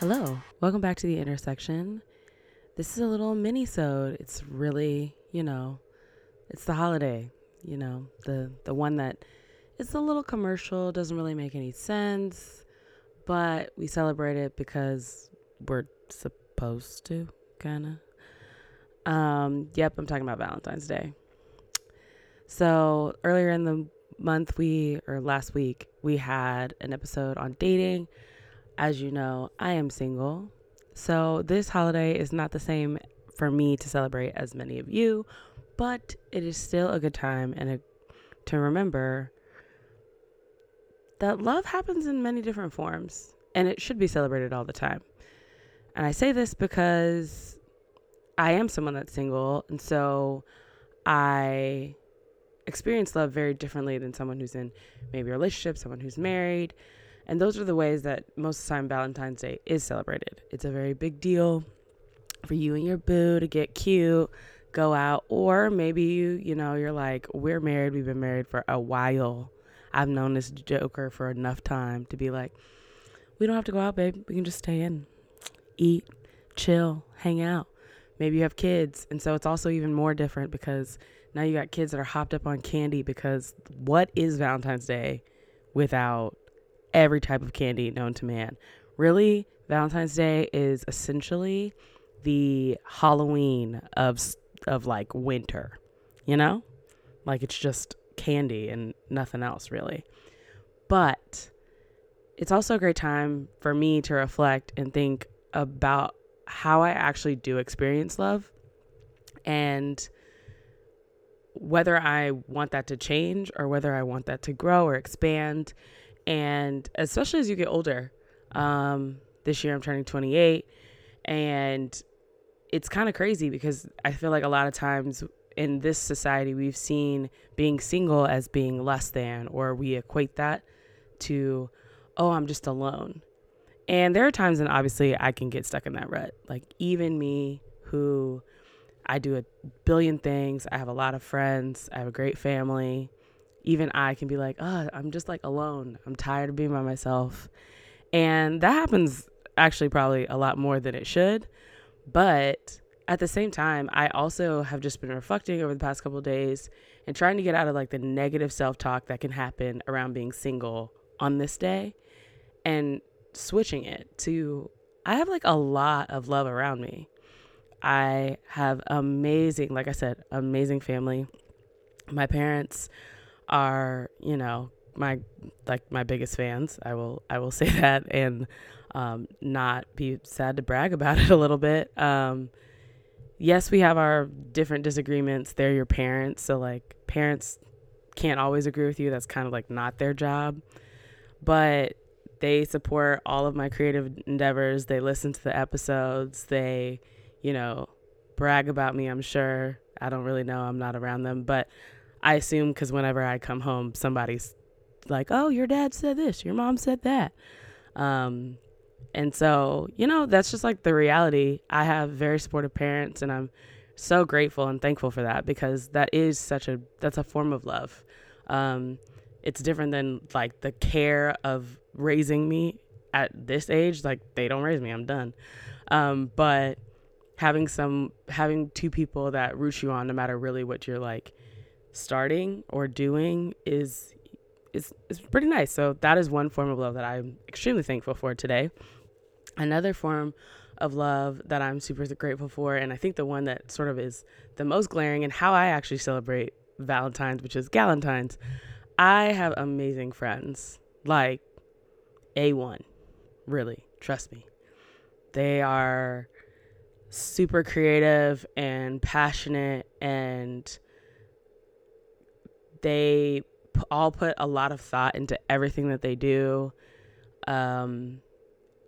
Hello, welcome back to the intersection. This is a little mini-sode. It's really, you know, it's the holiday, you know, the the one that it's a little commercial, doesn't really make any sense, but we celebrate it because we're supposed to, kind of. Um, yep, I'm talking about Valentine's Day. So, earlier in the month we or last week, we had an episode on dating as you know, I am single. So this holiday is not the same for me to celebrate as many of you, but it is still a good time and a, to remember that love happens in many different forms and it should be celebrated all the time. And I say this because I am someone that's single, and so I experience love very differently than someone who's in maybe a relationship, someone who's married. And those are the ways that most of the time Valentine's Day is celebrated. It's a very big deal for you and your boo to get cute, go out, or maybe you, you know, you're like, we're married, we've been married for a while. I've known this joker for enough time to be like, we don't have to go out, babe. We can just stay in, eat, chill, hang out. Maybe you have kids. And so it's also even more different because now you got kids that are hopped up on candy because what is Valentine's Day without every type of candy known to man. Really, Valentine's Day is essentially the Halloween of of like winter, you know? Like it's just candy and nothing else really. But it's also a great time for me to reflect and think about how I actually do experience love and whether I want that to change or whether I want that to grow or expand and especially as you get older um, this year i'm turning 28 and it's kind of crazy because i feel like a lot of times in this society we've seen being single as being less than or we equate that to oh i'm just alone. And there are times when obviously i can get stuck in that rut. Like even me who i do a billion things i have a lot of friends i have a great family even I can be like, oh, I'm just like alone. I'm tired of being by myself. And that happens actually probably a lot more than it should. But at the same time, I also have just been reflecting over the past couple days and trying to get out of like the negative self talk that can happen around being single on this day and switching it to I have like a lot of love around me. I have amazing, like I said, amazing family. My parents are, you know, my like my biggest fans. I will I will say that and um, not be sad to brag about it a little bit. Um, yes, we have our different disagreements. They're your parents, so like parents can't always agree with you. That's kind of like not their job, but they support all of my creative endeavors. They listen to the episodes. They, you know, brag about me. I'm sure. I don't really know. I'm not around them, but I assume because whenever I come home, somebody's like, "Oh, your dad said this, your mom said that," um, and so you know that's just like the reality. I have very supportive parents, and I'm so grateful and thankful for that because that is such a that's a form of love. Um, it's different than like the care of raising me at this age. Like they don't raise me, I'm done. Um, but having some having two people that root you on, no matter really what you're like starting or doing is is is pretty nice. So that is one form of love that I'm extremely thankful for today. Another form of love that I'm super grateful for, and I think the one that sort of is the most glaring and how I actually celebrate Valentine's, which is Galentine's. I have amazing friends, like A1, really, trust me. They are super creative and passionate and they p- all put a lot of thought into everything that they do. Um,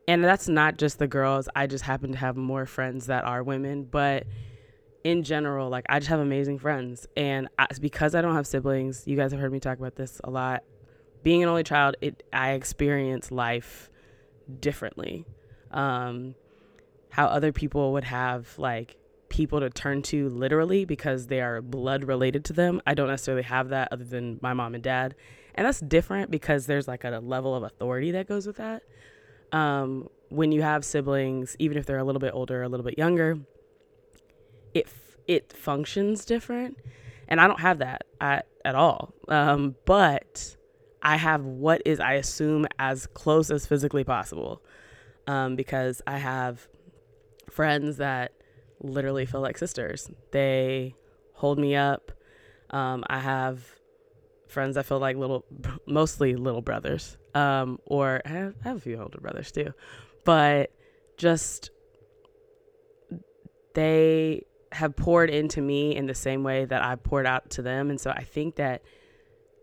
and that's not just the girls. I just happen to have more friends that are women, but in general, like I just have amazing friends. And I, because I don't have siblings, you guys have heard me talk about this a lot. Being an only child, it I experience life differently. Um, how other people would have like people to turn to literally because they are blood related to them. I don't necessarily have that other than my mom and dad. And that's different because there's like a level of authority that goes with that. um, when you have siblings, even if they're a little bit older, a little bit younger, it it functions different, and I don't have that at at all. Um, but I have what is I assume as close as physically possible, um, because I have friends that literally feel like sisters. They hold me up. Um, I have friends that feel like little, mostly little brothers, um, or I have, I have a few older brothers too, but just they have poured into me in the same way that I poured out to them. And so I think that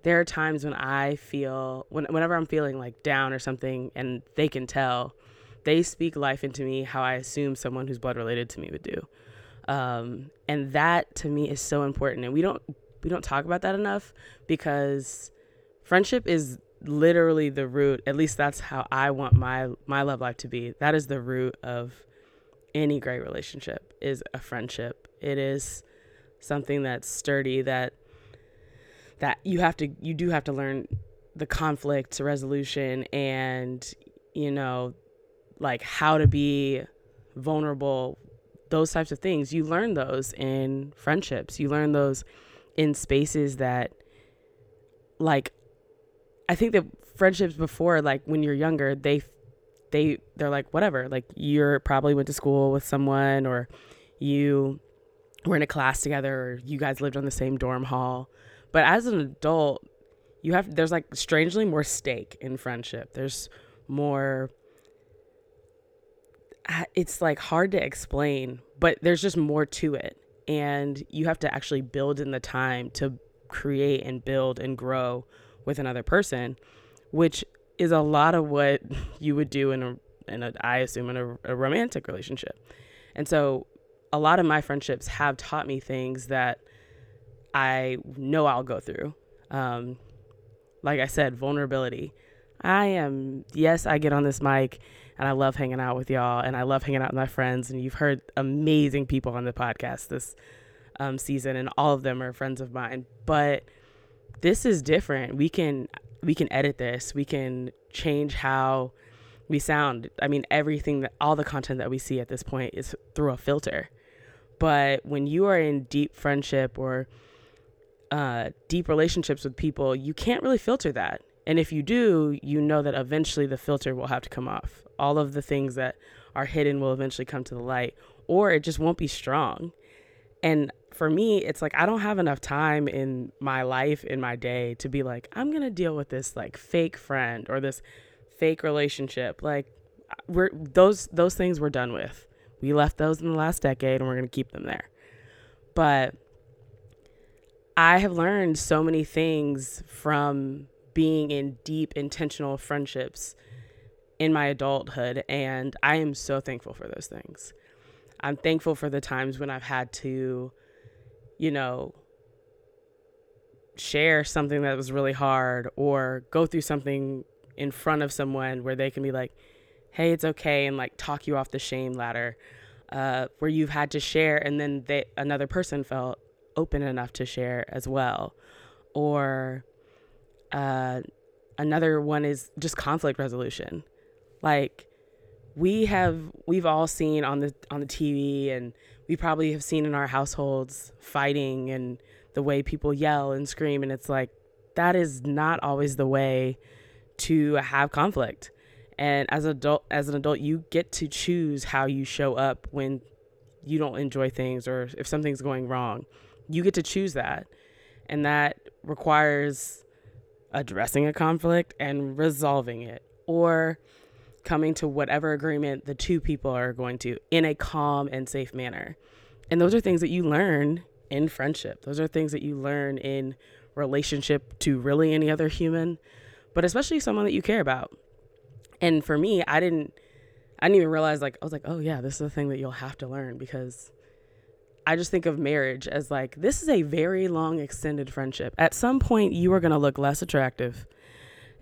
there are times when I feel, when, whenever I'm feeling like down or something, and they can tell, they speak life into me how I assume someone who's blood related to me would do. Um, and that to me is so important. And we don't we don't talk about that enough because friendship is literally the root. At least that's how I want my my love life to be. That is the root of any great relationship is a friendship. It is something that's sturdy that that you have to you do have to learn the conflict resolution and you know like how to be vulnerable those types of things. You learn those in friendships. You learn those in spaces that like i think that friendships before like when you're younger they they they're like whatever. Like you're probably went to school with someone or you were in a class together or you guys lived on the same dorm hall. But as an adult you have there's like strangely more stake in friendship. There's more it's like hard to explain but there's just more to it and you have to actually build in the time to create and build and grow with another person which is a lot of what you would do in a in a I assume in a, a romantic relationship. And so a lot of my friendships have taught me things that I know I'll go through. Um, like I said, vulnerability. I am, yes, I get on this mic and I love hanging out with y'all and I love hanging out with my friends. And you've heard amazing people on the podcast this um, season, and all of them are friends of mine. But this is different. We can we can edit this. We can change how we sound. I mean, everything that all the content that we see at this point is through a filter. But when you are in deep friendship or uh, deep relationships with people, you can't really filter that. And if you do, you know that eventually the filter will have to come off. All of the things that are hidden will eventually come to the light, or it just won't be strong. And for me, it's like I don't have enough time in my life, in my day, to be like, I'm going to deal with this like fake friend or this fake relationship. Like, we're those those things we're done with. We left those in the last decade and we're going to keep them there. But I have learned so many things from being in deep intentional friendships in my adulthood and I am so thankful for those things. I'm thankful for the times when I've had to you know, share something that was really hard or go through something in front of someone where they can be like, hey, it's okay, and like talk you off the shame ladder, uh, where you've had to share and then they, another person felt open enough to share as well. Or uh, another one is just conflict resolution. Like, we have we've all seen on the on the TV and we probably have seen in our households fighting and the way people yell and scream and it's like that is not always the way to have conflict and as adult as an adult you get to choose how you show up when you don't enjoy things or if something's going wrong you get to choose that and that requires addressing a conflict and resolving it or coming to whatever agreement the two people are going to in a calm and safe manner. And those are things that you learn in friendship. Those are things that you learn in relationship to really any other human, but especially someone that you care about. And for me, I didn't I didn't even realize like I was like, "Oh yeah, this is a thing that you'll have to learn because I just think of marriage as like this is a very long extended friendship. At some point you are going to look less attractive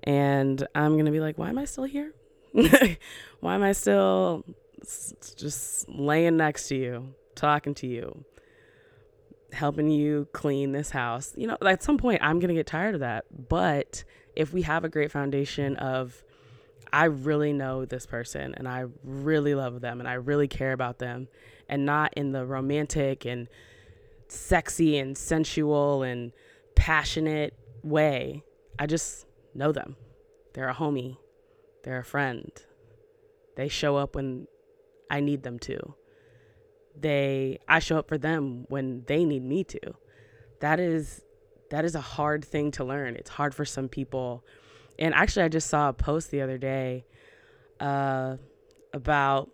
and I'm going to be like, "Why am I still here?" Why am I still just laying next to you, talking to you, helping you clean this house? You know, at some point, I'm going to get tired of that. But if we have a great foundation of I really know this person and I really love them and I really care about them and not in the romantic and sexy and sensual and passionate way. I just know them. They're a homie. They're a friend. They show up when I need them to. They I show up for them when they need me to. That is that is a hard thing to learn. It's hard for some people. And actually I just saw a post the other day uh about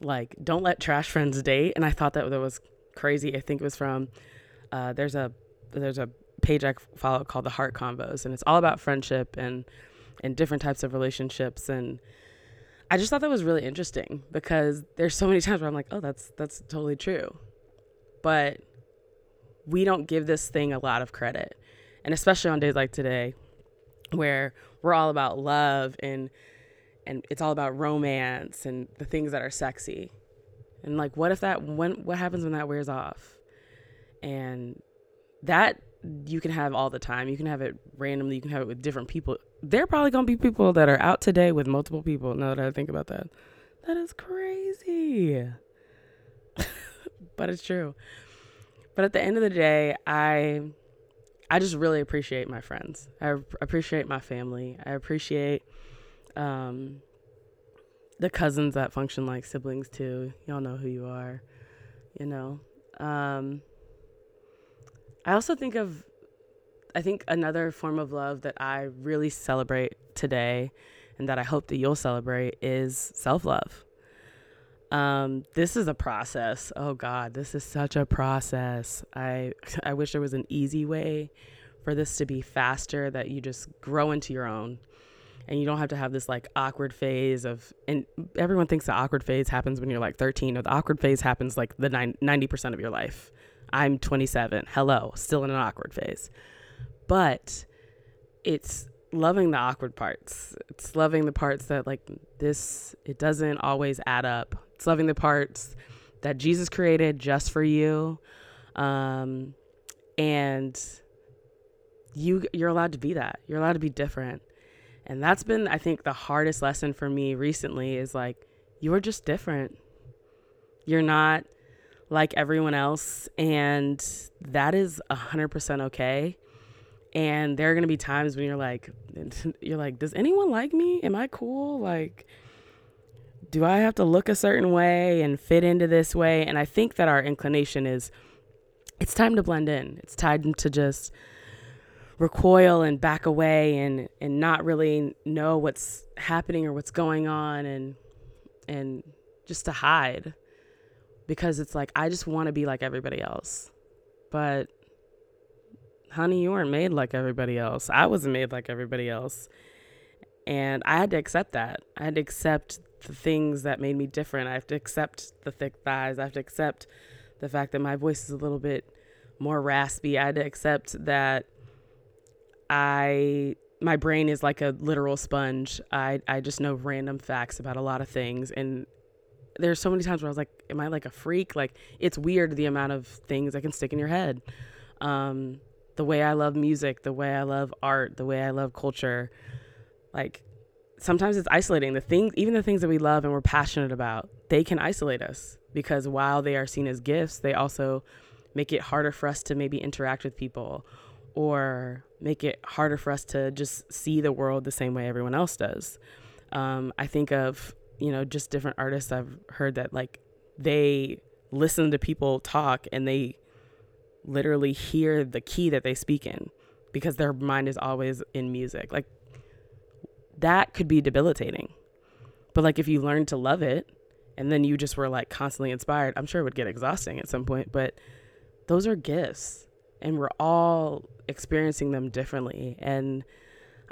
like don't let trash friends date and I thought that that was crazy. I think it was from uh there's a there's a page I follow called the Heart Convos and it's all about friendship and and different types of relationships and I just thought that was really interesting because there's so many times where I'm like, oh, that's that's totally true. But we don't give this thing a lot of credit. And especially on days like today where we're all about love and and it's all about romance and the things that are sexy. And like what if that when what happens when that wears off? And that you can have all the time. You can have it randomly. You can have it with different people. There are probably gonna be people that are out today with multiple people. Now that I think about that, that is crazy. but it's true. But at the end of the day, I I just really appreciate my friends. I appreciate my family. I appreciate um, the cousins that function like siblings too. Y'all know who you are. You know. Um, I also think of, I think another form of love that I really celebrate today and that I hope that you'll celebrate is self love. Um, this is a process. Oh God, this is such a process. I I wish there was an easy way for this to be faster that you just grow into your own and you don't have to have this like awkward phase of and everyone thinks the awkward phase happens when you're like 13 or the awkward phase happens like the 90% of your life I'm 27. Hello, still in an awkward phase. But it's loving the awkward parts. It's loving the parts that like this it doesn't always add up. It's loving the parts that Jesus created just for you. Um and you you're allowed to be that. You're allowed to be different. And that's been I think the hardest lesson for me recently is like you're just different. You're not like everyone else. And that is 100% okay. And there are going to be times when you're like, you're like, does anyone like me? Am I cool? Like, do I have to look a certain way and fit into this way? And I think that our inclination is it's time to blend in. It's time to just recoil and back away and and not really know what's happening or what's going on and and just to hide because it's like I just want to be like everybody else. But honey, you weren't made like everybody else. I wasn't made like everybody else. And I had to accept that. I had to accept the things that made me different. I have to accept the thick thighs. I have to accept the fact that my voice is a little bit more raspy. I had to accept that I my brain is like a literal sponge. I I just know random facts about a lot of things and there's so many times where I was like, am I like a freak? Like it's weird the amount of things I can stick in your head. Um, the way I love music, the way I love art, the way I love culture. Like sometimes it's isolating. The things, even the things that we love and we're passionate about, they can isolate us because while they are seen as gifts, they also make it harder for us to maybe interact with people or make it harder for us to just see the world the same way everyone else does. Um, I think of you know, just different artists I've heard that like they listen to people talk and they literally hear the key that they speak in because their mind is always in music. Like that could be debilitating. But like if you learn to love it and then you just were like constantly inspired, I'm sure it would get exhausting at some point, but those are gifts and we're all experiencing them differently and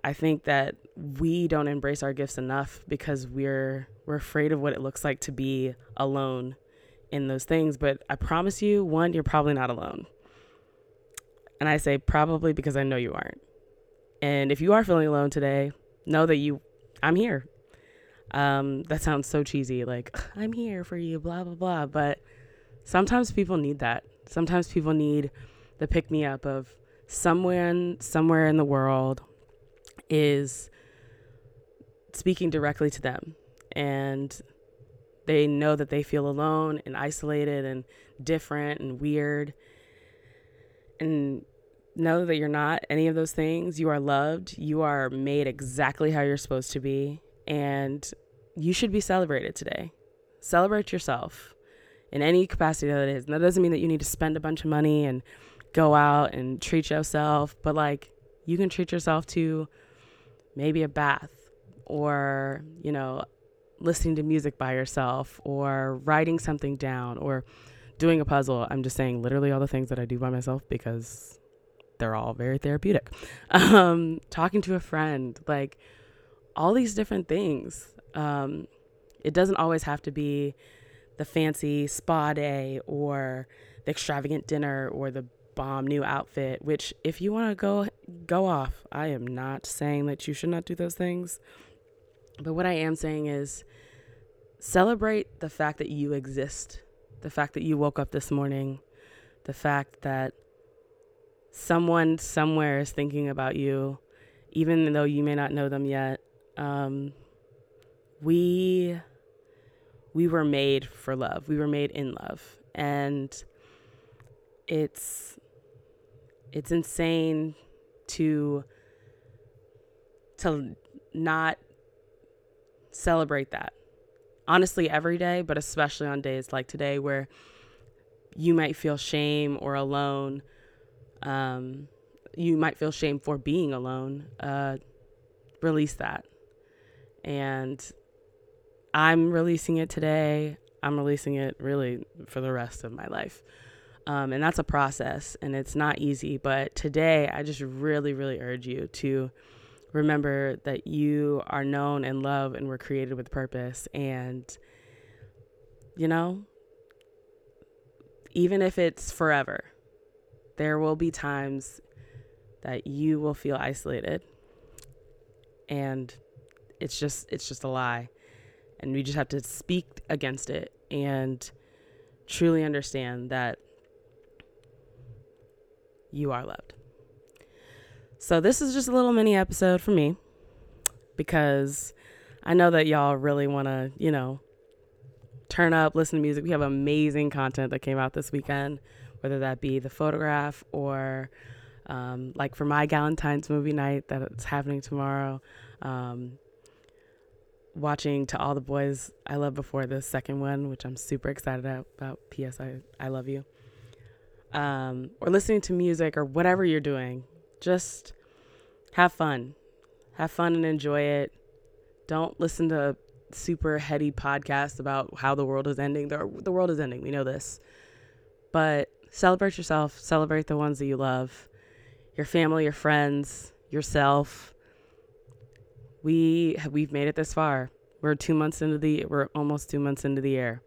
I think that we don't embrace our gifts enough because we're we're afraid of what it looks like to be alone in those things. But I promise you, one, you're probably not alone. And I say probably because I know you aren't. And if you are feeling alone today, know that you I'm here. Um, that sounds so cheesy, like I'm here for you, blah blah blah. But sometimes people need that. Sometimes people need the pick me up of someone somewhere in the world is speaking directly to them. And they know that they feel alone and isolated and different and weird. And know that you're not any of those things. You are loved. You are made exactly how you're supposed to be. And you should be celebrated today. Celebrate yourself in any capacity that it is. And that doesn't mean that you need to spend a bunch of money and go out and treat yourself, but like you can treat yourself to maybe a bath or, you know, listening to music by yourself or writing something down or doing a puzzle. I'm just saying literally all the things that I do by myself because they're all very therapeutic. Um, talking to a friend, like all these different things. Um, it doesn't always have to be the fancy spa day or the extravagant dinner or the bomb new outfit which if you want to go go off i am not saying that you should not do those things but what i am saying is celebrate the fact that you exist the fact that you woke up this morning the fact that someone somewhere is thinking about you even though you may not know them yet um, we we were made for love. We were made in love. And it's it's insane to to not celebrate that. Honestly, every day, but especially on days like today where you might feel shame or alone. Um, you might feel shame for being alone. Uh, release that. And I'm releasing it today. I'm releasing it really for the rest of my life. Um, and that's a process and it's not easy. But today, I just really, really urge you to remember that you are known and loved and were created with purpose. And, you know, even if it's forever, there will be times that you will feel isolated. And it's just it's just a lie and we just have to speak against it and truly understand that you are loved. So, this is just a little mini episode for me because I know that y'all really want to, you know, turn up, listen to music. We have amazing content that came out this weekend, whether that be the photograph or um, like for my Galentine's movie night that's happening tomorrow. Um, watching To All the Boys I Love Before the second one, which I'm super excited about. P.S. I, I love you. Um, or listening to music or whatever you're doing. Just have fun. Have fun and enjoy it. Don't listen to super heady podcasts about how the world is ending. The, the world is ending. We know this. But celebrate yourself. Celebrate the ones that you love your family, your friends, yourself we we've made it this far. We're two months into the we're almost two months into the year.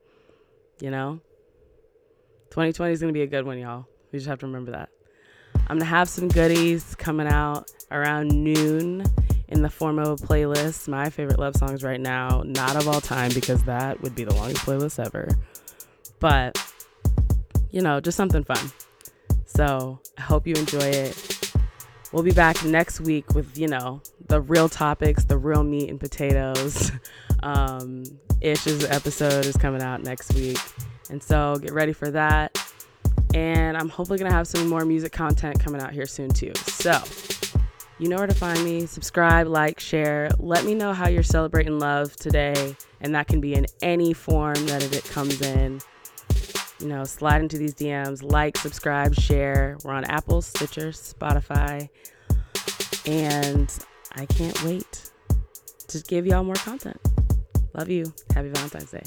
You know, 2020 is gonna be a good one, y'all. We just have to remember that. I'm gonna have some goodies coming out around noon in the form of a playlist. My favorite love songs right now, not of all time because that would be the longest playlist ever. But you know, just something fun. So I hope you enjoy it. We'll be back next week with, you know, the real topics, the real meat and potatoes. Um, Ish's episode is coming out next week. And so get ready for that. And I'm hopefully going to have some more music content coming out here soon, too. So you know where to find me. Subscribe, like, share. Let me know how you're celebrating love today. And that can be in any form that it comes in. You know, slide into these DMs, like, subscribe, share. We're on Apple, Stitcher, Spotify. And I can't wait to give y'all more content. Love you. Happy Valentine's Day.